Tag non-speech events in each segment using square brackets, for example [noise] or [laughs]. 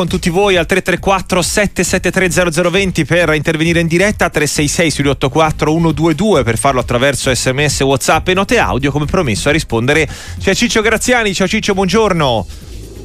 con tutti voi al 334 773 0020 per intervenire in diretta, 366 684 122 per farlo attraverso sms, whatsapp e note audio come promesso a rispondere c'è Ciccio Graziani, ciao Ciccio, buongiorno.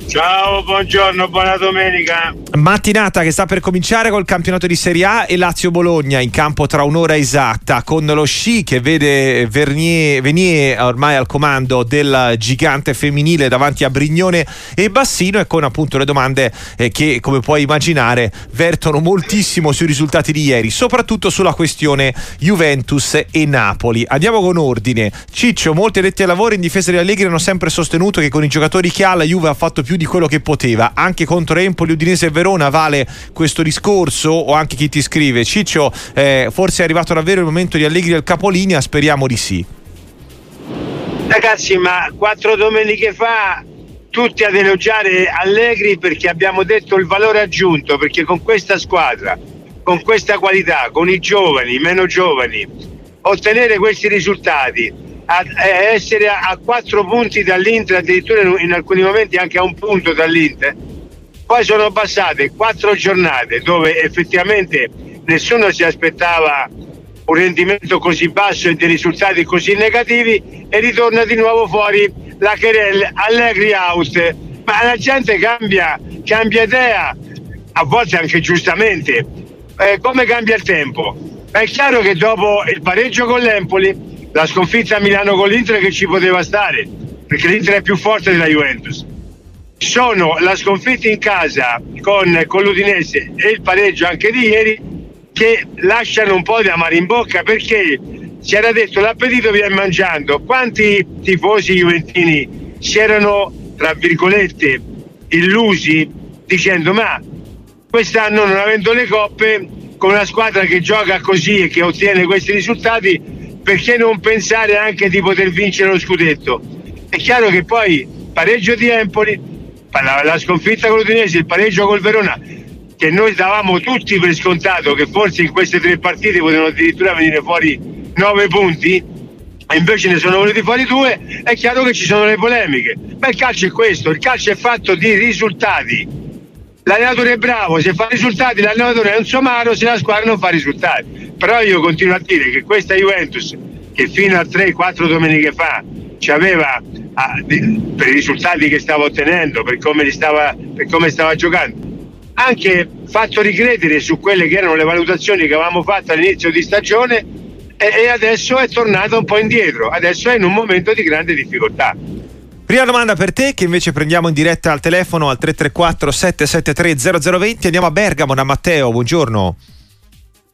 Ciao, buongiorno, buona domenica. Mattinata che sta per cominciare col campionato di Serie A e Lazio-Bologna in campo tra un'ora esatta con lo sci che vede Vernier, Venier ormai al comando del gigante femminile davanti a Brignone e Bassino e con appunto le domande eh, che come puoi immaginare vertono moltissimo sui risultati di ieri, soprattutto sulla questione Juventus e Napoli. Andiamo con ordine. Ciccio, molti addetti ai lavori in difesa di Allegri hanno sempre sostenuto che con i giocatori che ha la Juve ha fatto più più di quello che poteva. Anche contro Empoli, Udinese e Verona vale questo discorso o anche chi ti scrive. Ciccio, eh, forse è arrivato davvero il momento di Allegri al capolinea? Speriamo di sì. Ragazzi, ma quattro domeniche fa tutti ad elogiare Allegri perché abbiamo detto il valore aggiunto, perché con questa squadra, con questa qualità, con i giovani, i meno giovani, ottenere questi risultati a, essere a, quattro punti dall'Inter, addirittura in, alcuni momenti anche a un punto dall'Inter. Poi sono passate quattro giornate dove effettivamente nessuno si aspettava un rendimento così basso e dei risultati così negativi e ritorna di nuovo fuori la querel Allegri out. Ma la gente cambia, cambia idea, a volte anche giustamente. Eh, come cambia il tempo? Ma è chiaro che dopo il pareggio con l'Empoli la sconfitta a Milano con l'Inter che ci poteva stare, perché l'Inter è più forte della Juventus. Sono la sconfitta in casa con, con l'Udinese e il pareggio anche di ieri che lasciano un po' di amare in bocca perché si era detto l'appetito viene mangiando. Quanti tifosi juventini si erano, tra virgolette, illusi dicendo ma quest'anno non avendo le coppe con una squadra che gioca così e che ottiene questi risultati perché non pensare anche di poter vincere lo scudetto? È chiaro che poi pareggio di Empoli, la, la sconfitta con l'Udinese, il pareggio col Verona, che noi davamo tutti per scontato che forse in queste tre partite potevano addirittura venire fuori nove punti, e invece ne sono venuti fuori due, è chiaro che ci sono le polemiche. Ma il calcio è questo, il calcio è fatto di risultati. L'allenatore è bravo, se fa risultati, l'allenatore è un somaro, se la squadra non fa risultati però io continuo a dire che questa Juventus che fino a 3-4 domeniche fa ci aveva per i risultati che stava ottenendo, per come, stava, per come stava giocando, anche fatto ricredere su quelle che erano le valutazioni che avevamo fatto all'inizio di stagione e, adesso è tornato un po' indietro, adesso è in un momento di grande difficoltà. Prima domanda per te che invece prendiamo in diretta al telefono al 334 773 0020 andiamo a Bergamo da Matteo, buongiorno.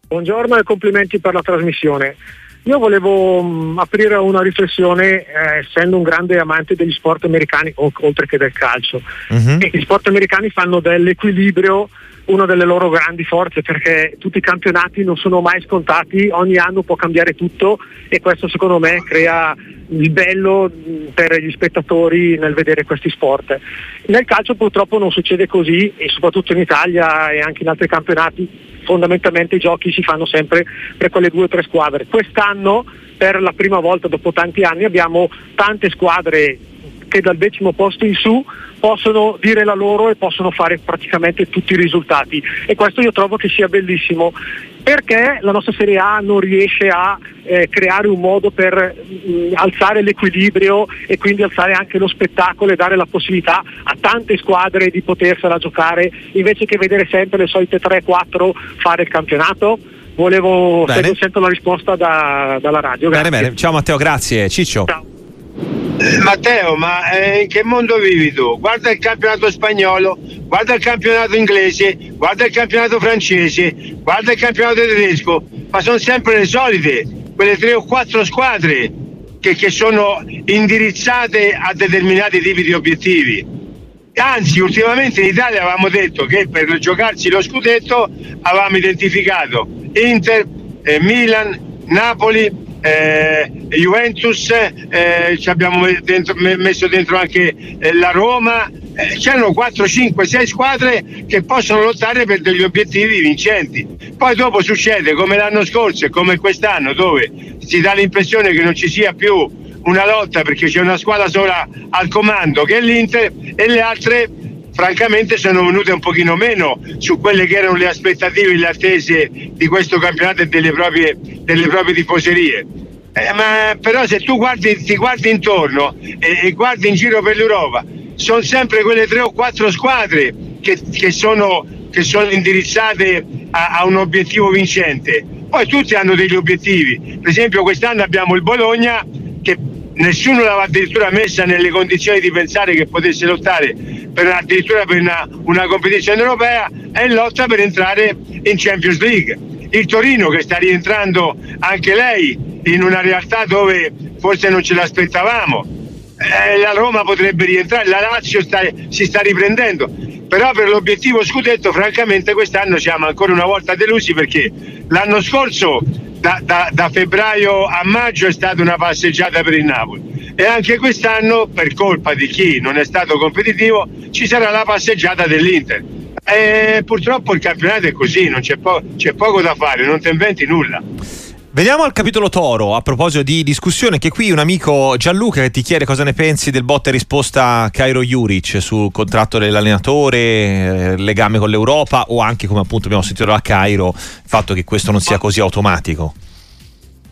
Buongiorno e complimenti per la trasmissione. Io volevo mh, mm, aprire una riflessione, eh, essendo un grande amante degli sport americani, o, oltre che del calcio. Uh-huh. gli sport americani fanno dell'equilibrio una delle loro grandi forze perché tutti i campionati non sono mai scontati, ogni anno può cambiare tutto e questo secondo me crea il bello per gli spettatori nel vedere questi sport. Nel calcio purtroppo non succede così e soprattutto in Italia e anche in altri campionati fondamentalmente i giochi si fanno sempre per quelle due o tre squadre. Quest'anno per la prima volta dopo tanti anni abbiamo tante squadre che dal decimo posto in su possono dire la loro e possono fare praticamente tutti i risultati e questo io trovo che sia bellissimo perché la nostra Serie A non riesce a eh, creare un modo per mh, mm, alzare l'equilibrio e quindi alzare anche lo spettacolo e dare la possibilità a tante squadre di potersela giocare invece che vedere sempre le solite 3-4 fare il campionato? Volevo sento la risposta da, dalla radio. Bene, bene. Ciao Matteo, grazie. Ciccio. Ciao. Matteo, ma eh, in che mondo vivi tu? Guarda il campionato spagnolo, guarda il campionato inglese, guarda il campionato francese, guarda il campionato tedesco, ma sono sempre le solite, quelle tre o quattro squadre che, che sono indirizzate a determinati tipi di obiettivi. Anzi, ultimamente in Italia avevamo detto che per giocarsi lo scudetto avevamo identificato Inter, eh, Milan, Napoli, eh, Juventus, eh, ci abbiamo dentro, messo dentro anche eh, la Roma, c'erano 4, 5, 6 squadre che possono lottare per degli obiettivi vincenti. Poi dopo succede come l'anno scorso e come quest'anno dove si dà l'impressione che non ci sia più una lotta perché c'è una squadra sola al comando che è l'Inter e le altre francamente sono venute un pochino meno su quelle che erano le aspettative e le attese di questo campionato e delle proprie, delle proprie tifoserie. Eh, ma però se tu guardi, ti guardi intorno e, e, guardi in giro per l'Europa, sono sempre quelle tre o quattro squadre che, che, sono, che sono, indirizzate a, a, un obiettivo vincente. Poi tutti hanno degli obiettivi. Per esempio quest'anno abbiamo il Bologna che nessuno l'aveva addirittura messa nelle condizioni di pensare che potesse lottare per addirittura per una, una competizione europea in lotta per entrare in Champions League. Il Torino che sta rientrando anche lei in una realtà dove forse non ce l'aspettavamo. Eh, la Roma potrebbe rientrare, la Lazio sta, si sta riprendendo, però per l'obiettivo scudetto francamente quest'anno siamo ancora una volta delusi perché l'anno scorso da, da, da, febbraio a maggio è stata una passeggiata per il Napoli. E anche quest'anno per colpa di chi non è stato competitivo ci sarà la passeggiata dell'Inter. E purtroppo il campionato è così c'è, po- c'è poco da fare non ti inventi nulla Veniamo al capitolo Toro, a proposito di discussione, che qui un amico Gianluca ti chiede cosa ne pensi del botta e risposta Cairo Juric sul contratto dell'allenatore, eh, legame con l'Europa o anche come appunto abbiamo sentito da Cairo, il fatto che questo non sia così automatico.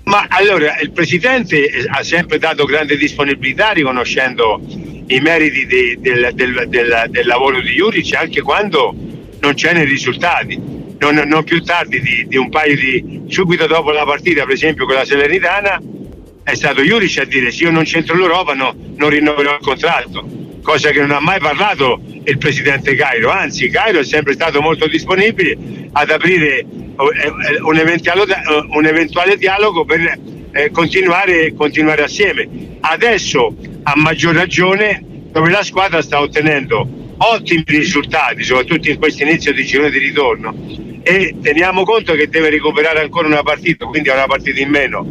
Ma allora il Presidente ha sempre dato grande disponibilità riconoscendo i meriti de, del, del, del, del, lavoro di Juric anche quando non c'è nei risultati non, non più tardi di, di, un paio di subito dopo la partita, per esempio con la Salernitana, è stato Juric a dire se io non c'entro l'Europa no, non rinnoverò il contratto, cosa che non ha mai parlato il presidente Cairo, anzi Cairo è sempre stato molto disponibile ad aprire eh, eh, un eventuale, un eventuale dialogo per eh, continuare, continuare assieme. Adesso a maggior ragione dove la squadra sta ottenendo ottimi risultati, soprattutto in questo inizio di girone di ritorno, e teniamo conto che deve recuperare ancora una partita, quindi ha una partita in meno.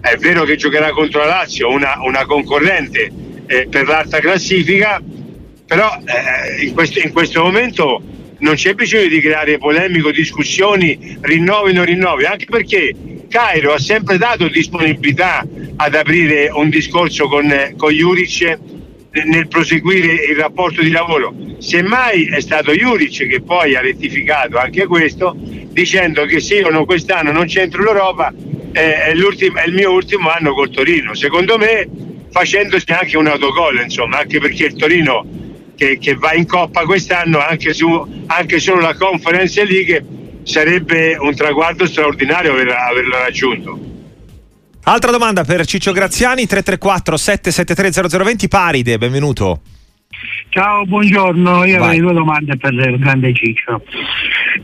È vero che giocherà contro la Lazio, una, una concorrente eh, per l'alta classifica, però eh, in, questo, in, questo, momento non c'è bisogno di creare polemiche, discussioni, rinnovi o non rinnovi, anche perché Cairo ha sempre dato disponibilità ad aprire un discorso con, con Juric nel proseguire il rapporto di lavoro. Semmai è stato Juric che poi ha rettificato anche questo, dicendo che se io non, quest'anno non c'entro l'Europa eh, è, è, il mio ultimo anno col Torino. Secondo me facendosi anche un autogol, insomma, anche perché il Torino che, che va in Coppa quest'anno, anche, su, anche solo la Conference League, sarebbe un traguardo straordinario averla, averla raggiunto. Altra domanda per Ciccio Graziani, 334 773 0020, Paride, benvenuto. Ciao, buongiorno. Io avrei due domande per il grande Ciccio.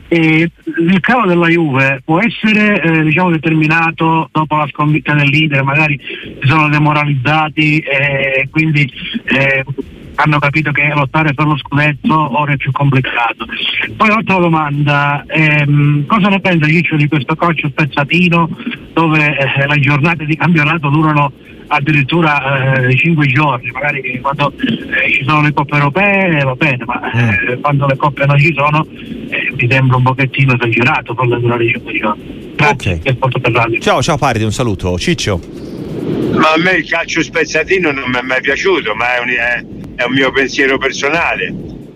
Eh, il calo della Juve può essere eh, diciamo, determinato dopo la sconfitta del leader, magari si sono demoralizzati e quindi eh, hanno capito che lottare per lo scudetto ora è più complicato. Poi l'altra domanda, ehm, cosa ne pensa Ciccio di questo coach spezzatino dove eh, le giornate di campionato durano addirittura eh, 5 giorni, magari quando eh, ci sono le coppe europee va bene, ma eh, mm. quando le coppe non ci sono eh, mi sembra un pochettino esagerato farle durare 5 giorni. Grazie, okay. Ciao, ciao Paridi, un saluto. Ciccio. Ma a me il calcio spezzatino non mi è mai piaciuto, ma è un, è, un mio pensiero personale.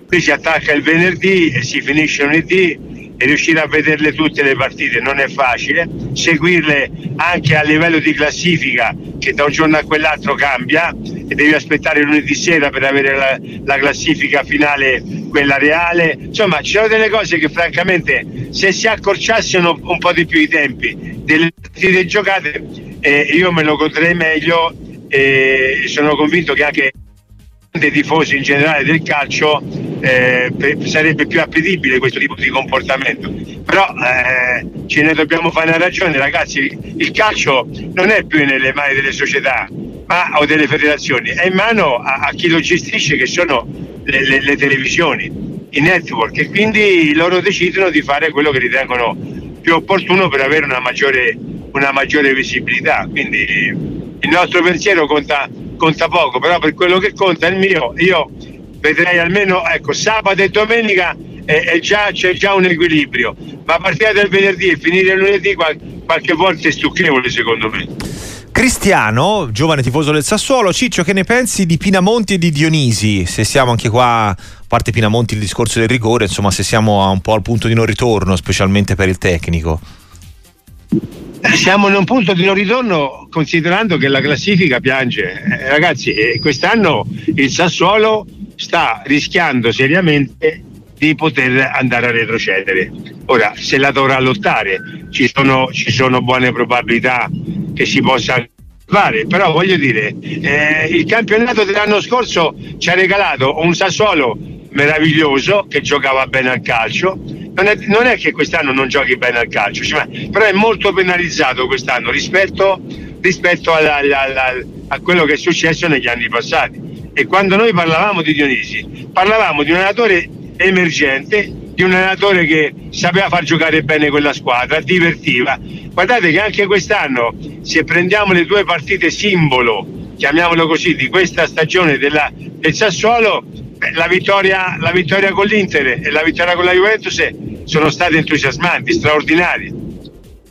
Qui si attacca il venerdì e si finisce lunedì e riuscire a vederle tutte le partite non è facile, seguirle anche a livello di classifica che da un giorno a quell'altro cambia e devi aspettare lunedì sera per avere la, la classifica finale, quella reale. Insomma, ci sono delle cose che francamente se si accorciassero un po' di più i tempi delle partite giocate eh, io me lo godrei meglio e sono convinto che anche dei tifosi in generale del calcio eh, sarebbe più appetibile questo tipo di comportamento però eh, ce ne dobbiamo fare una ragione ragazzi il calcio non è più nelle mani delle società ma, o delle federazioni è in mano a, a chi lo gestisce che sono le, le, le, televisioni i network e quindi loro decidono di fare quello che ritengono più opportuno per avere una maggiore una maggiore visibilità. Quindi il nostro pensiero conta, conta poco, però per quello che conta il mio, io vedrei almeno ecco, sabato e domenica è, è già, c'è già un equilibrio, ma a partire del venerdì e finire il lunedì qual, qualche volta è stucchevole secondo me. Cristiano, giovane tifoso del Sassuolo, Ciccio, che ne pensi di Pinamonti e di Dionisi? Se siamo anche qua parte Pinamonti il discorso del rigore, insomma se siamo un po' al punto di non ritorno, specialmente per il tecnico. Siamo in un punto di non ritorno considerando che la classifica piange. Eh, ragazzi, eh, quest'anno il Sassuolo sta rischiando seriamente di poter andare a retrocedere. Ora, se la dovrà lottare, ci sono, ci sono buone probabilità che si possa fare, però voglio dire, eh, il campionato dell'anno scorso ci ha regalato un Sassuolo meraviglioso che giocava bene al calcio. Non è, non è che quest'anno non giochi bene al calcio, cioè, però è molto penalizzato quest'anno rispetto, rispetto alla, alla, alla, a quello che è successo negli anni passati. E quando noi parlavamo di Dionisi, parlavamo di un allenatore emergente, di un allenatore che sapeva far giocare bene quella squadra, divertiva. Guardate che anche quest'anno, se prendiamo le due partite simbolo, chiamiamolo così, di questa stagione della, del Sassuolo, la vittoria, la vittoria con l'Inter e la vittoria con la Juventus sono state entusiasmanti, straordinarie.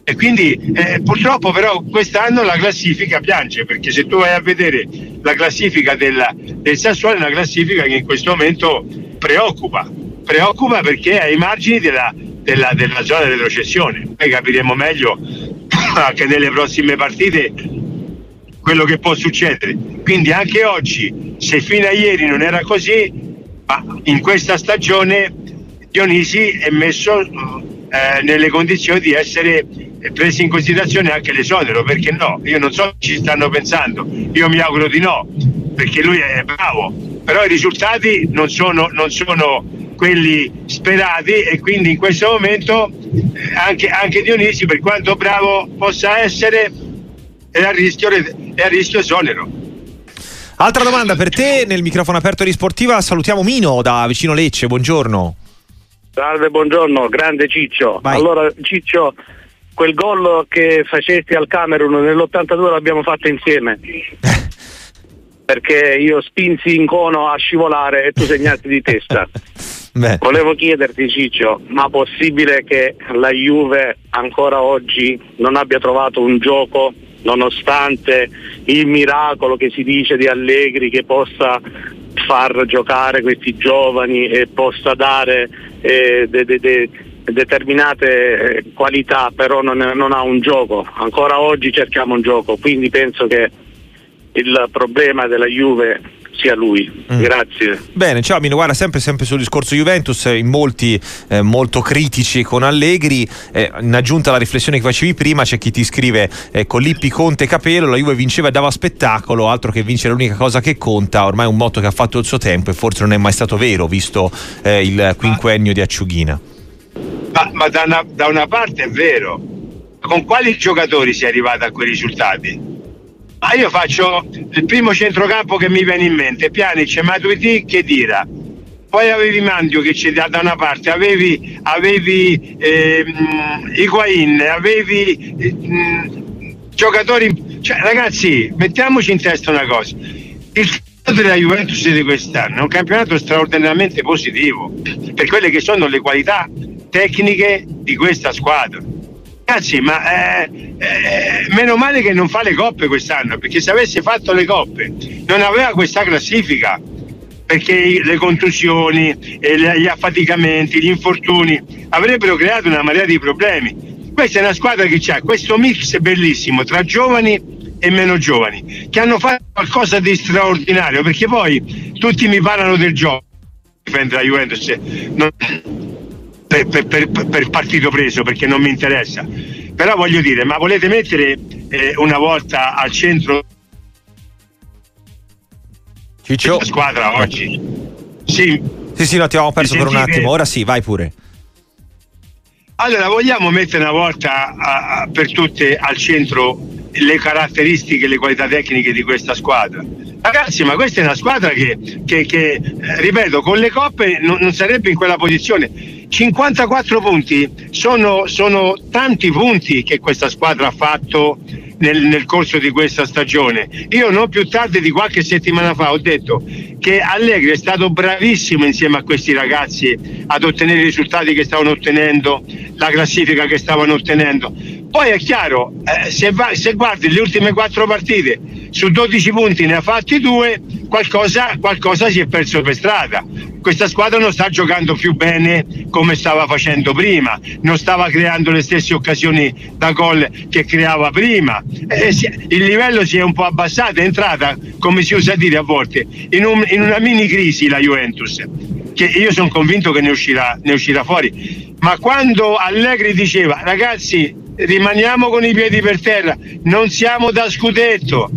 E quindi eh, purtroppo però quest'anno la classifica piange perché se tu vai a vedere la classifica della, del Sassuolo è una classifica che in questo momento preoccupa, preoccupa perché è ai margini della, della, della zona di retrocessione. Poi capiremo meglio [coughs] anche nelle prossime partite quello che può succedere. Quindi anche oggi, se fino a ieri non era così, ma in questa stagione Dionisi è messo eh, nelle condizioni di essere preso in considerazione anche l'esonero, perché no? Io non so se ci stanno pensando, io mi auguro di no, perché lui è bravo, però i risultati non sono, non sono quelli sperati e quindi in questo momento eh, anche, anche Dionisi, per quanto bravo possa essere, è a rischio, è a rischio esonero. Altra domanda per te nel microfono aperto di Sportiva. Salutiamo Mino da vicino Lecce. Buongiorno. Salve, buongiorno, grande Ciccio. Vai. Allora, Ciccio, quel gol che facesti al Camerun nell'82 l'abbiamo fatto insieme. [laughs] Perché io spinsi in cono a scivolare e tu segnati di testa. [laughs] Beh. Volevo chiederti Ciccio, ma possibile che la Juve ancora oggi non abbia trovato un gioco nonostante il miracolo che si dice di Allegri che possa far giocare questi giovani e possa dare eh, de, de, de, determinate eh, qualità, però non, non ha un gioco. Ancora oggi cerchiamo un gioco, quindi penso che il problema della Juve sia lui. Mm. Grazie. Bene, ciao Mino, guarda sempre, sempre sul discorso Juventus, in molti eh, molto critici con Allegri, eh, in aggiunta alla riflessione che facevi prima c'è chi ti scrive eh, con Lippi, Conte, Capello, la Juve vinceva e dava spettacolo, altro che vincere l'unica cosa che conta, ormai è un motto che ha fatto il suo tempo e forse non è mai stato vero visto eh, il quinquennio di Acciughina. Ma, ma da, una, da una parte è vero, con quali giocatori si è arrivato a quei risultati? Ma io faccio il primo centrocampo che mi viene in mente, Pianic, Matuidi, che dira. Poi avevi Mandio che c'è da una parte, avevi, avevi eh, Higuain, avevi eh, giocatori... Cioè, ragazzi, mettiamoci in testa una cosa. Il della Juventus di quest'anno è un campionato straordinariamente positivo per quelle che sono le qualità tecniche di questa squadra Ragazzi, ma eh, eh, meno male che non fa le coppe quest'anno, perché se avesse fatto le coppe non aveva questa classifica, perché le contusioni, gli affaticamenti, gli infortuni avrebbero creato una marea di problemi. Questa è una squadra che ha questo mix bellissimo tra giovani e meno giovani, che hanno fatto qualcosa di straordinario, perché poi tutti mi parlano del gioco difendere la Juventus. Non per, per, per, per, partito preso perché non mi interessa. Però voglio dire, ma volete mettere eh, una volta al centro Ciccio. la squadra oggi? Sì. Sì, sì, no, ti avevamo perso per un attimo, ora sì, vai pure. Allora, vogliamo mettere una volta a, a, per tutte al centro le caratteristiche, le qualità tecniche di questa squadra? Ragazzi, ma questa è una squadra che, che, che eh, ripeto, con le coppe non, non sarebbe in quella posizione 54 punti. Sono, sono, tanti punti che questa squadra ha fatto nel, nel, corso di questa stagione. Io non più tardi di qualche settimana fa ho detto che Allegri è stato bravissimo insieme a questi ragazzi ad ottenere i risultati che stavano ottenendo, la classifica che stavano ottenendo. Poi è chiaro, eh, se, va, se, guardi le ultime quattro partite, su 12 punti ne ha fatti due, qualcosa, qualcosa si è perso per strada. Questa squadra non sta giocando più bene come stava facendo prima, non stava creando le stesse occasioni da gol che creava prima. Eh, si, il livello si è un po' abbassato, è entrata, come si usa dire a volte, in, un, in una mini crisi la Juventus, che io sono convinto che ne uscirà, ne uscirà fuori. Ma quando Allegri diceva ragazzi rimaniamo con i piedi per terra, non siamo da scudetto,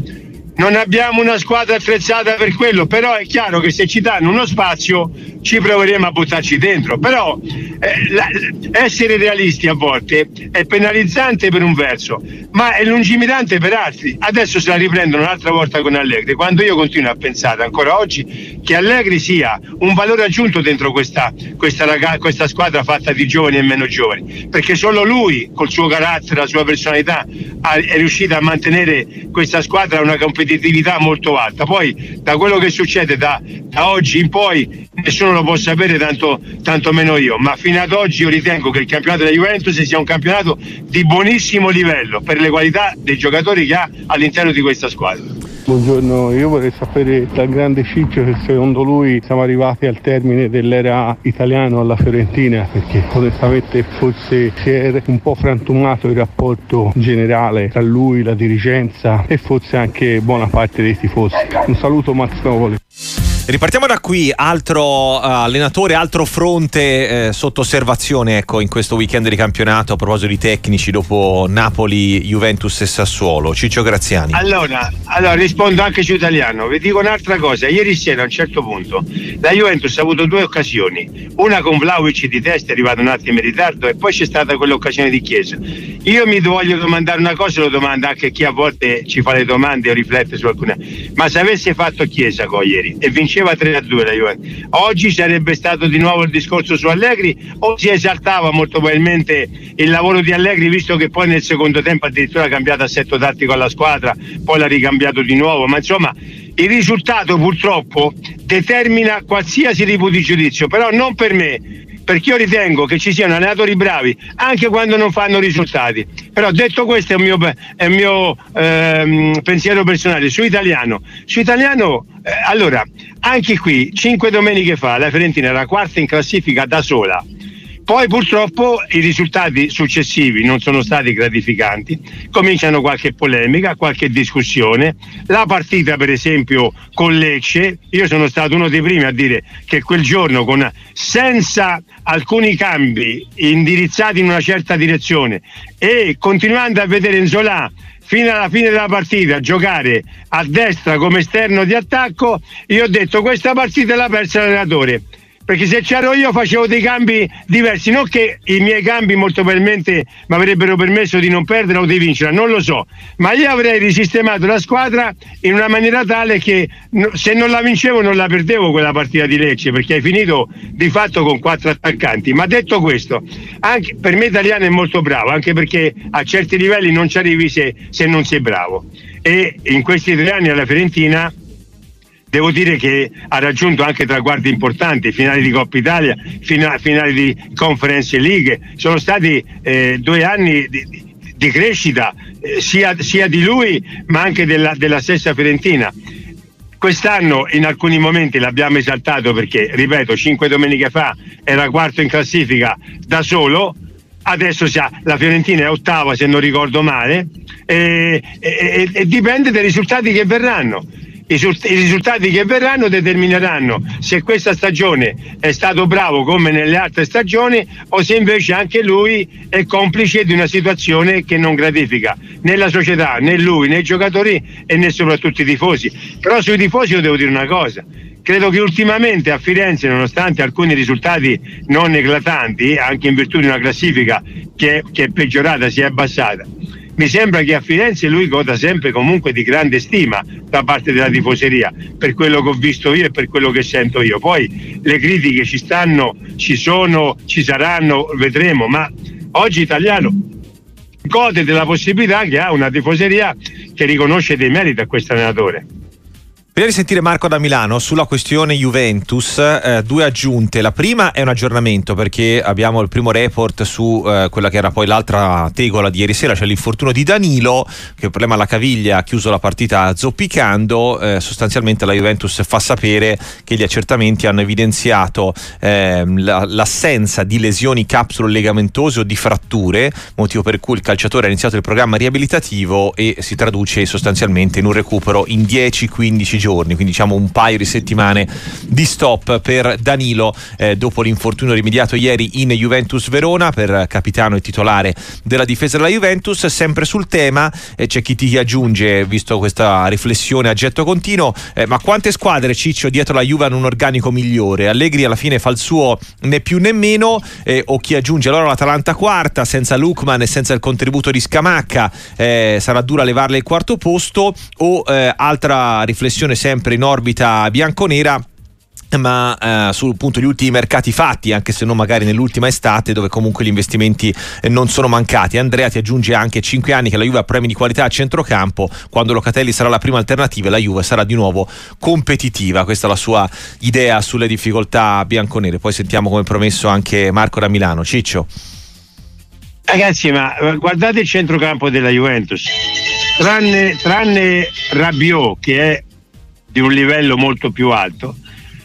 non abbiamo una squadra attrezzata per quello, però è chiaro che se ci danno uno spazio ci proveremo a buttarci dentro, però eh, la, essere realisti a volte è penalizzante per un verso, ma è lungimirante per altri. Adesso se la riprendono un'altra volta con Allegri, quando io continuo a pensare ancora oggi che Allegri sia un valore aggiunto dentro questa, questa, raga, questa squadra fatta di giovani e meno giovani, perché solo lui, col suo carattere, la sua personalità, è riuscito a mantenere questa squadra una competitività molto alta. Poi da quello che succede da, da oggi in poi nessuno lo può sapere tanto, tanto, meno io, ma fino ad oggi io ritengo che il campionato della Juventus sia un campionato di buonissimo livello per le qualità dei giocatori che ha all'interno di questa squadra. Buongiorno, io vorrei sapere dal grande Ciccio se secondo lui siamo arrivati al termine dell'era italiano alla Fiorentina perché onestamente forse si è un po' frantumato il rapporto generale tra lui, la dirigenza e forse anche buona parte dei tifosi. Un saluto Max Novoli. Ripartiamo da qui, altro uh, allenatore, altro fronte eh, sotto osservazione ecco, in questo weekend di campionato a proposito di tecnici dopo Napoli, Juventus e Sassuolo. Ciccio Graziani. Allora, allora rispondo anche su italiano. Vi dico un'altra cosa. Ieri sera a un certo punto la Juventus ha avuto due occasioni. Una con Vlaovic di testa, è arrivato un attimo in ritardo e poi c'è stata quell'occasione di Chiesa. Io mi voglio domandare una cosa, lo domanda anche chi a volte ci fa le domande o riflette su alcune. Ma se avesse fatto Chiesa ieri e vinceva vinceva 3 a 2 la Juventus. Oggi sarebbe stato di nuovo il discorso su Allegri o si esaltava molto probabilmente il lavoro di Allegri visto che poi nel secondo tempo addirittura ha cambiato assetto tattico alla squadra, poi l'ha ricambiato di nuovo, ma insomma il risultato purtroppo determina qualsiasi tipo di giudizio, però non per me, perché io ritengo che ci siano allenatori bravi anche quando non fanno risultati. Però detto questo è un mio, è un mio ehm, pensiero personale su italiano. Su italiano, eh, allora, anche qui, cinque domeniche fa, la Fiorentina era quarta in classifica da sola poi purtroppo i risultati successivi non sono stati gratificanti, cominciano qualche polemica, qualche discussione. La partita per esempio con Lecce, io sono stato uno dei primi a dire che quel giorno con, senza alcuni cambi indirizzati in una certa direzione e continuando a vedere Inzola fino alla fine della partita giocare a destra come esterno di attacco, io ho detto questa partita l'ha persa l'allenatore perché se c'ero io facevo dei cambi diversi, non che i miei cambi molto probabilmente mi avrebbero permesso di non perdere o di vincere, non lo so, ma io avrei risistemato la squadra in una maniera tale che se non la vincevo non la perdevo quella partita di Lecce, perché hai finito di fatto con quattro attaccanti. Ma detto questo, anche per me italiano è molto bravo, anche perché a certi livelli non ci arrivi se, se non sei bravo. E in questi tre anni alla Fiorentina devo dire che ha raggiunto anche traguardi importanti, finali di Coppa Italia, finali di Conference League, sono stati eh, due anni di, di crescita eh, sia, sia, di lui ma anche della, della stessa Fiorentina. Quest'anno in alcuni momenti l'abbiamo esaltato perché, ripeto, cinque domeniche fa era quarto in classifica da solo, adesso la Fiorentina è ottava se non ricordo male e, e, e dipende dai risultati che verranno i, risultati che verranno determineranno se questa stagione è stato bravo come nelle altre stagioni o se invece anche lui è complice di una situazione che non gratifica né la società, né lui, né i giocatori e né soprattutto i tifosi. Però sui tifosi io devo dire una cosa, credo che ultimamente a Firenze, nonostante alcuni risultati non eclatanti, anche in virtù di una classifica che, che è peggiorata, si è abbassata, mi sembra che a Firenze lui goda sempre comunque di grande stima da parte della tifoseria, per quello che ho visto io e per quello che sento io. Poi le critiche ci stanno, ci sono, ci saranno, vedremo, ma oggi italiano gode della possibilità che ha una tifoseria che riconosce dei meriti a questo allenatore. Prima di sentire Marco da Milano sulla questione Juventus, eh, due aggiunte. La prima è un aggiornamento perché abbiamo il primo report su eh, quella che era poi l'altra tegola di ieri sera, cioè l'infortunio di Danilo, che il problema alla caviglia ha chiuso la partita zoppicando. Eh, sostanzialmente la Juventus fa sapere che gli accertamenti hanno evidenziato ehm, la, l'assenza di lesioni capsulo-legamentose o di fratture, motivo per cui il calciatore ha iniziato il programma riabilitativo e si traduce sostanzialmente in un recupero in 10-15 giorni giorni, quindi diciamo un paio di settimane di stop per Danilo eh, dopo l'infortunio rimediato ieri in Juventus Verona per capitano e titolare della difesa della Juventus. Sempre sul tema eh, c'è chi ti aggiunge, visto questa riflessione a getto continuo, eh, ma quante squadre Ciccio dietro la Juve hanno un organico migliore? Allegri alla fine fa il suo né più né meno eh, o chi aggiunge allora l'Atalanta quarta senza Lukman e senza il contributo di Scamacca eh, sarà dura levarle il quarto posto o eh, altra riflessione sempre in orbita bianconera ma eh, sul punto gli ultimi mercati fatti, anche se non magari nell'ultima estate, dove comunque gli investimenti eh, non sono mancati. Andrea ti aggiunge anche 5 anni che la Juve ha premi di qualità a centrocampo, quando Locatelli sarà la prima alternativa e la Juve sarà di nuovo competitiva. Questa è la sua idea sulle difficoltà bianconere. Poi sentiamo come promesso anche Marco da Milano. Ciccio. Ragazzi, ma eh, guardate il centrocampo della Juventus. Tranne, tranne Rabiot, che è di un livello molto più alto.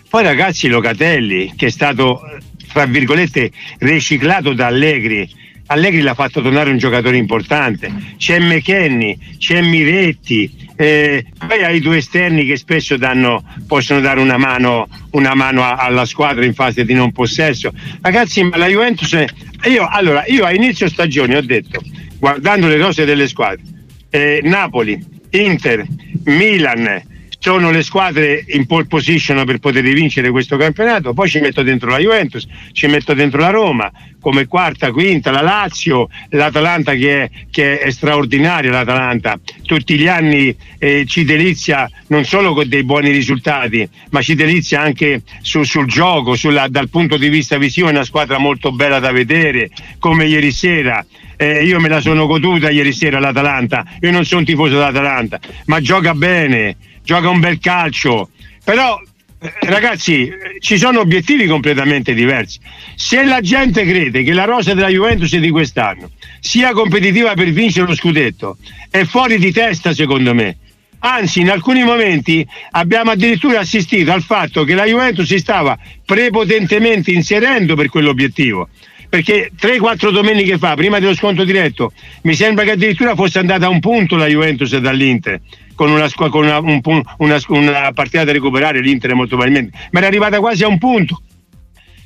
Poi ragazzi Locatelli, che è stato, tra virgolette, riciclato da Allegri, Allegri l'ha fatto tornare un giocatore importante. C'è McKenny, c'è Miretti, eh, poi hai due esterni che spesso danno, possono dare una mano, una mano alla squadra in fase di non possesso. Ragazzi, ma la Juventus. Io, allora, io a inizio stagione ho detto, guardando le rose delle squadre, eh, Napoli, Inter, Milan, sono le squadre in pole position per poter vincere questo campionato, poi ci metto dentro la Juventus, ci metto dentro la Roma, come quarta, quinta, la Lazio, l'Atalanta che è, che è straordinaria, l'Atalanta. Tutti gli anni eh, ci delizia non solo con dei buoni risultati, ma ci delizia anche su, sul gioco, sulla, dal punto di vista visivo è una squadra molto bella da vedere, come ieri sera. Eh, io me la sono goduta ieri sera l'Atalanta, io non sono tifoso dell'Atalanta, ma gioca bene gioca un bel calcio, però eh, ragazzi ci sono obiettivi completamente diversi. Se la gente crede che la rosa della Juventus di quest'anno sia competitiva per vincere lo scudetto, è fuori di testa secondo me. Anzi, in alcuni momenti abbiamo addirittura assistito al fatto che la Juventus si stava prepotentemente inserendo per quell'obiettivo perché 3-4 domeniche fa, prima dello sconto diretto, mi sembra che addirittura fosse andata a un punto la Juventus dall'Inter con una, con una, un, una, una partita da recuperare l'Inter molto probabilmente, ma era arrivata quasi a un punto.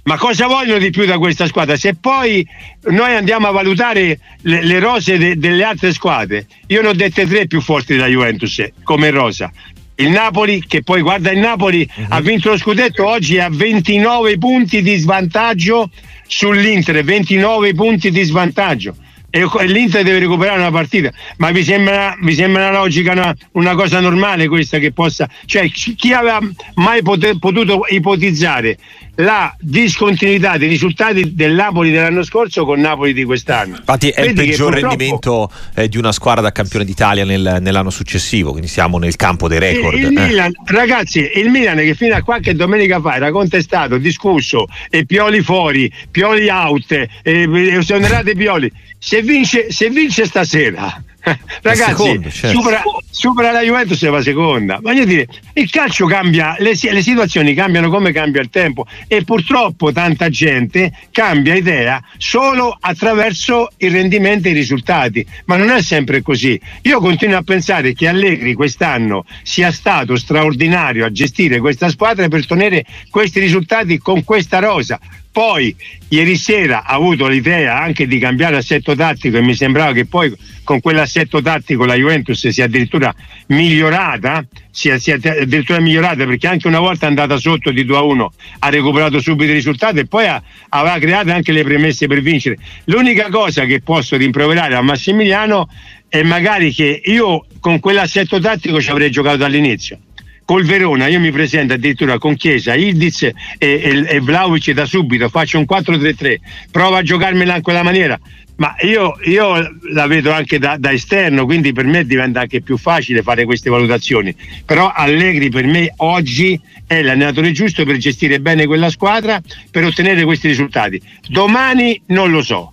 Ma cosa vogliono di più da questa squadra? Se poi noi andiamo a valutare le, le rose de, delle altre squadre, io ne ho dette tre più forti della Juventus come rosa. Il Napoli, che poi guarda il Napoli, uh-huh. ha vinto lo scudetto, oggi è a 29 punti di svantaggio sull'Inter, 29 punti di svantaggio e l'Inter deve recuperare una partita. Ma vi sembra, vi sembra una logica una, una, cosa normale questa che possa cioè chi aveva mai poter, potuto ipotizzare la discontinuità dei risultati del Napoli dell'anno scorso con Napoli di quest'anno. Infatti è Vedi il peggior rendimento eh, di una squadra da campione d'Italia nel, nell'anno successivo, quindi siamo nel campo dei record. Il, il eh. Milan, ragazzi, il Milan che fino a qualche domenica fa era contestato, discusso, e Pioli fuori, Pioli out, e, e esonerate Pioli, se vince, se vince stasera [laughs] Ragazzi, secondo, certo. supera, supera, la Juventus e va seconda. Voglio dire, il calcio cambia, le, le, situazioni cambiano come cambia il tempo e purtroppo tanta gente cambia idea solo attraverso il rendimento e i risultati, ma non è sempre così. Io continuo a pensare che Allegri quest'anno sia stato straordinario a gestire questa squadra per ottenere questi risultati con questa rosa. Poi ieri sera ha avuto l'idea anche di cambiare assetto tattico e mi sembrava che poi con quell'assetto tattico la Juventus sia addirittura migliorata, sia, sia addirittura migliorata perché anche una volta andata sotto di 2 a 1 ha recuperato subito i risultati e poi ha, aveva creato anche le premesse per vincere. L'unica cosa che posso rimproverare a Massimiliano è magari che io con quell'assetto tattico ci avrei giocato dall'inizio col Verona io mi presento addirittura con Chiesa, Ildiz e, e, e Vlaovic da subito, faccio un 4-3-3, provo a giocarmela in quella maniera. ma io, io, la vedo anche da, da, esterno, quindi per me diventa anche più facile fare queste valutazioni. Però Allegri per me oggi è l'allenatore giusto per gestire bene quella squadra, per ottenere questi risultati. Domani non lo so.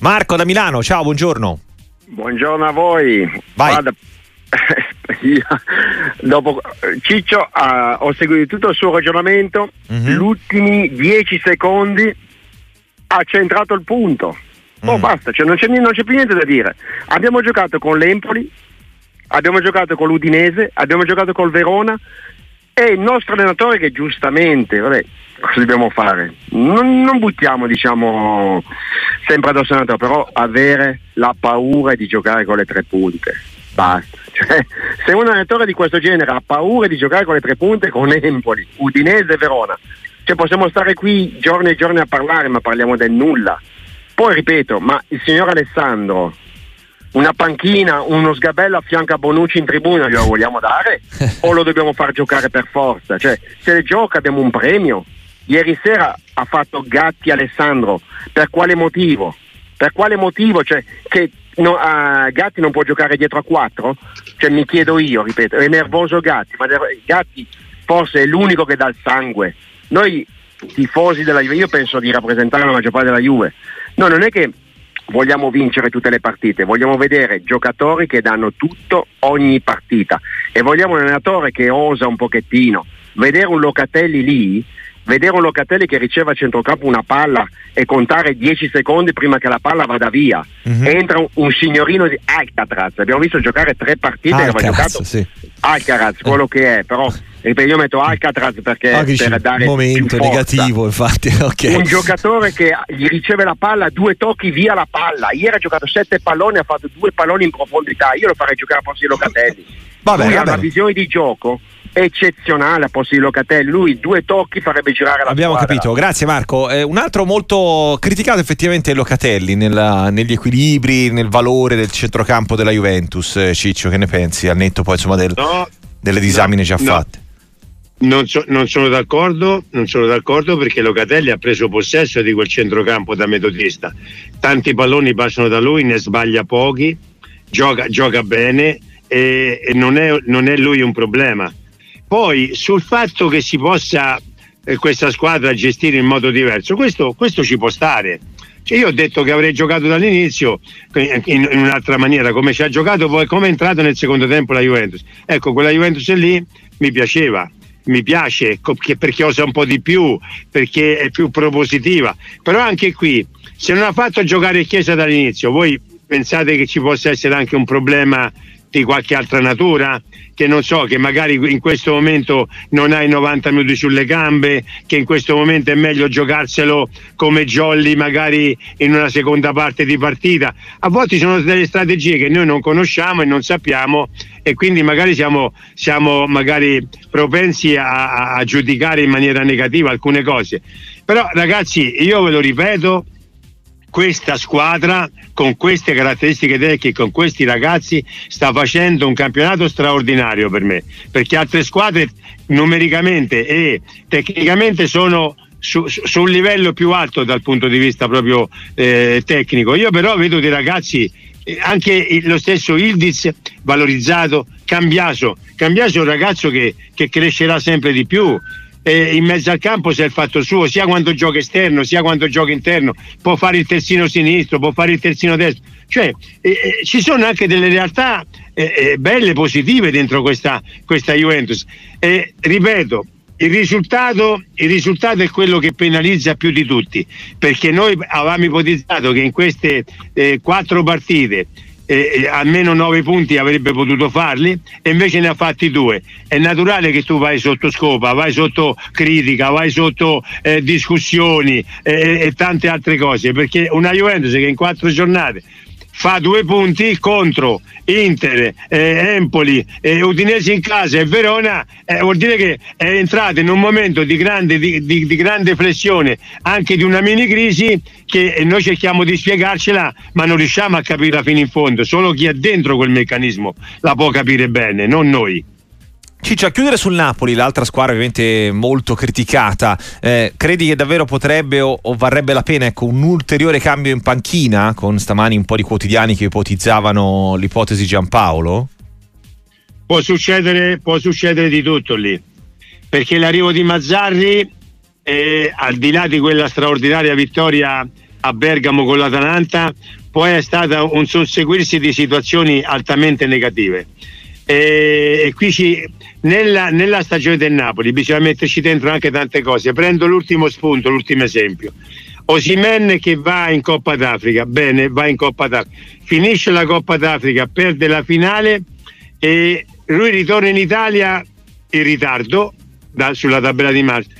Marco da Milano, ciao, buongiorno. Buongiorno a voi. Vai. Guarda, [laughs] io, dopo Ciccio uh, ho seguito tutto il suo ragionamento, mm-hmm. gli ultimi dieci secondi ha centrato il punto Oh, mm. basta, cioè non, c'è, non c'è più niente da dire. Abbiamo giocato con l'Empoli, abbiamo giocato con l'Udinese, abbiamo giocato col Verona e il nostro allenatore che giustamente, vabbè, cosa dobbiamo fare? Non, non buttiamo, diciamo, sempre addosso al però avere la paura di giocare con le tre punte. Basta. [laughs] Cioè, se un allenatore di questo genere ha paura di giocare con le tre punte con Empoli, Udinese e Verona, cioè possiamo stare qui giorni e giorni a parlare, ma parliamo del nulla. Poi ripeto, ma il signor Alessandro, una panchina, uno sgabello a fianco a Bonucci in tribuna glielo vogliamo dare? [laughs] o lo dobbiamo far giocare per forza? Cioè, se le gioca abbiamo un premio. Ieri sera ha fatto Gatti Alessandro, per quale motivo? Per quale motivo? Cioè, che no, uh, Gatti non può giocare dietro a quattro? Cioè, mi chiedo io, ripeto, è nervoso Gatti, ma Gatti forse è l'unico che dà il sangue. Noi tifosi della Juve, io penso di rappresentare la maggior parte della Juve, No, non è che vogliamo vincere tutte le partite, vogliamo vedere giocatori che danno tutto ogni partita e vogliamo un allenatore che osa un pochettino. Vedere un Locatelli lì, vedere un Locatelli che riceve a centrocampo una palla e contare 10 secondi prima che la palla vada via. Mm-hmm. Entra un, un, signorino di Alcatraz, abbiamo visto giocare tre partite Alcaraz, aveva giocato sì. Alcaraz, quello che è, però io metto Alcatraz perché ah, per dare un momento negativo infatti [laughs] okay. un giocatore che gli riceve la palla due tocchi via la palla ieri ha giocato sette palloni ha fatto due palloni in profondità io lo farei giocare a posto di Locatelli vabbè, lui ha una visione di gioco eccezionale a posto di Locatelli lui due tocchi farebbe girare la abbiamo squadra. capito grazie Marco eh, un altro molto criticato effettivamente è Locatelli nella, negli equilibri nel valore del centrocampo della Juventus eh, Ciccio che ne pensi al netto poi insomma del, no, delle disamine no, già no. fatte non, so, non, sono d'accordo, non sono d'accordo perché Locatelli ha preso possesso di quel centrocampo da metodista. Tanti palloni passano da lui, ne sbaglia pochi, gioca, gioca bene e, e non, è, non, è, lui un problema. Poi sul fatto che si possa eh, questa squadra gestire in modo diverso, questo, questo ci può stare. Cioè io ho detto che avrei giocato dall'inizio in, in, un'altra maniera, come ci ha giocato poi, come è entrato nel secondo tempo la Juventus. Ecco, quella Juventus lì mi piaceva mi piace perché osa un po' di più, perché è più propositiva. Però anche qui, se non ha fatto giocare Chiesa dall'inizio, voi pensate che ci possa essere anche un problema di qualche altra natura? Che non so, che magari in questo momento non hai 90 minuti sulle gambe, che in questo momento è meglio giocarselo come jolly magari in una seconda parte di partita. A volte sono delle strategie che noi non conosciamo e non sappiamo e quindi magari siamo, siamo magari propensi a, a giudicare in maniera negativa alcune cose. Però ragazzi, io ve lo ripeto, questa squadra con queste caratteristiche tecniche, con questi ragazzi, sta facendo un campionato straordinario per me, perché altre squadre numericamente e tecnicamente sono su, su, un livello più alto dal punto di vista proprio eh, tecnico. Io però vedo dei ragazzi eh, anche lo stesso Ildiz valorizzato, Cambiaso, Cambiaso è un ragazzo che, che crescerà sempre di più. Eh, in mezzo al campo si è il fatto suo, sia quando gioca esterno, sia quando gioca interno, può fare il terzino sinistro, può fare il terzino destro. Cioè, eh, eh ci sono anche delle realtà eh, eh, belle, positive dentro questa, questa Juventus. ripeto, il risultato, il risultato, è quello che penalizza più di tutti, perché noi avevamo ipotizzato che in queste eh, quattro partite eh, almeno nove punti avrebbe potuto farli e invece ne ha fatti due. È naturale che tu vai sotto scopa, vai sotto critica, vai sotto eh, discussioni e tante altre cose, perché una Juventus che in quattro giornate fa due punti contro Inter, eh, Empoli, eh, Udinese in casa e Verona, eh, vuol dire che è entrata in un momento di grande, di, di, di grande, flessione, anche di una mini crisi che noi cerchiamo di spiegarcela, ma non riusciamo a capirla fino in fondo. Solo chi è dentro quel meccanismo la può capire bene, non noi. Ciccio, a chiudere sul Napoli, l'altra squadra ovviamente molto criticata, eh, credi che davvero potrebbe o, o, varrebbe la pena ecco, un ulteriore cambio in panchina con stamani un po' di quotidiani che ipotizzavano l'ipotesi Giampaolo? Può succedere, può succedere di tutto lì, perché l'arrivo di Mazzarri, eh, al di là di quella straordinaria vittoria a Bergamo con l'Atalanta, poi è stato un susseguirsi di situazioni altamente negative. E, e qui ci, nella, nella, stagione del Napoli bisogna metterci dentro anche tante cose. Prendo l'ultimo spunto, l'ultimo esempio. Osimen che va in Coppa d'Africa, bene, va in Coppa d'Africa, finisce la Coppa d'Africa, perde la finale e lui ritorna in Italia in ritardo da, sulla tabella di marcia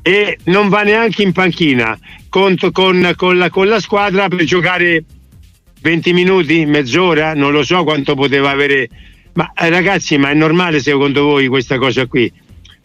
e non va neanche in panchina con, con, con, la, con la squadra per giocare 20 minuti, mezz'ora, non lo so quanto poteva avere. Ma eh, ragazzi, ma è normale secondo voi questa cosa qui?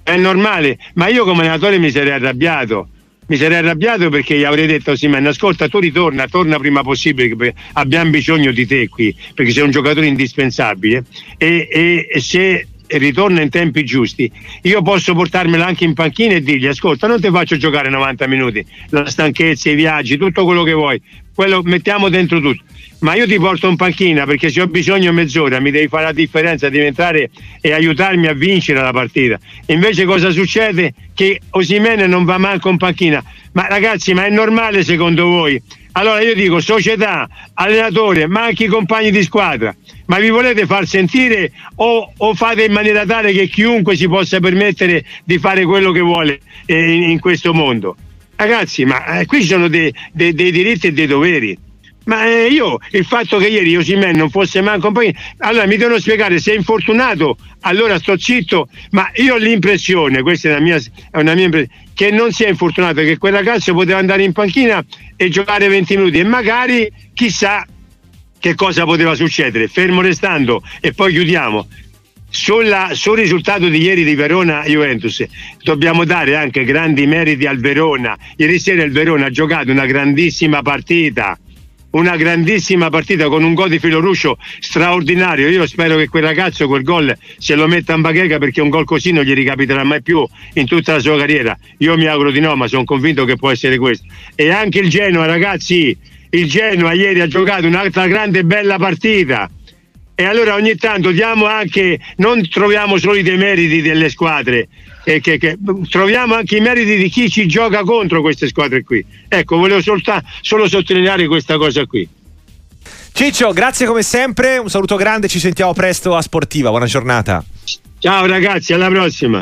È normale, ma io come allenatore mi sarei arrabbiato. Mi sarei arrabbiato perché gli avrei detto ma ascolta, tu ritorna, torna prima possibile, abbiamo bisogno di te qui, perché sei un giocatore indispensabile. E, e, e se ritorna in tempi giusti, io posso portarmela anche in panchina e dirgli ascolta non ti faccio giocare 90 minuti, la stanchezza, i viaggi, tutto quello che vuoi, quello mettiamo dentro tutto. Ma io ti porto in panchina perché se ho bisogno mezz'ora mi devi fare la differenza di entrare e aiutarmi a vincere la partita. Invece cosa succede? Che Osimene non va manco in panchina. Ma ragazzi, ma è normale secondo voi? Allora io dico società, allenatore, ma anche i compagni di squadra, ma vi volete far sentire o, o fate in maniera tale che chiunque si possa permettere di fare quello che vuole eh, in, in, questo mondo? Ragazzi, ma eh, qui ci sono dei, dei, dei diritti e dei doveri. Ma eh, io il fatto che ieri Osimen non fosse mai compagno, allora mi devono spiegare se è infortunato, allora sto zitto, ma io ho l'impressione, questa è una mia, è una mia impressione, che non sia infortunato, che quel ragazzo poteva andare in panchina e giocare 20 minuti e magari chissà che cosa poteva succedere. Fermo restando e poi chiudiamo. Sulla, sul risultato di ieri di Verona Juventus dobbiamo dare anche grandi meriti al Verona. Ieri sera il Verona ha giocato una grandissima partita una grandissima partita con un gol di filo ruscio straordinario. Io spero che quel ragazzo quel gol se lo metta in bacheca perché un gol così non gli ricapiterà mai più in tutta la sua carriera. Io mi auguro di no, ma sono convinto che può essere questo. E anche il Genoa, ragazzi, il Genoa ieri ha giocato un'altra grande e bella partita. E allora ogni tanto diamo anche, non troviamo solo i demeriti delle squadre, che, che, che, troviamo anche i meriti di chi ci gioca contro queste squadre qui. Ecco, volevo solta, solo sottolineare questa cosa qui. Ciccio, grazie come sempre, un saluto grande, ci sentiamo presto a Sportiva, buona giornata. Ciao ragazzi, alla prossima.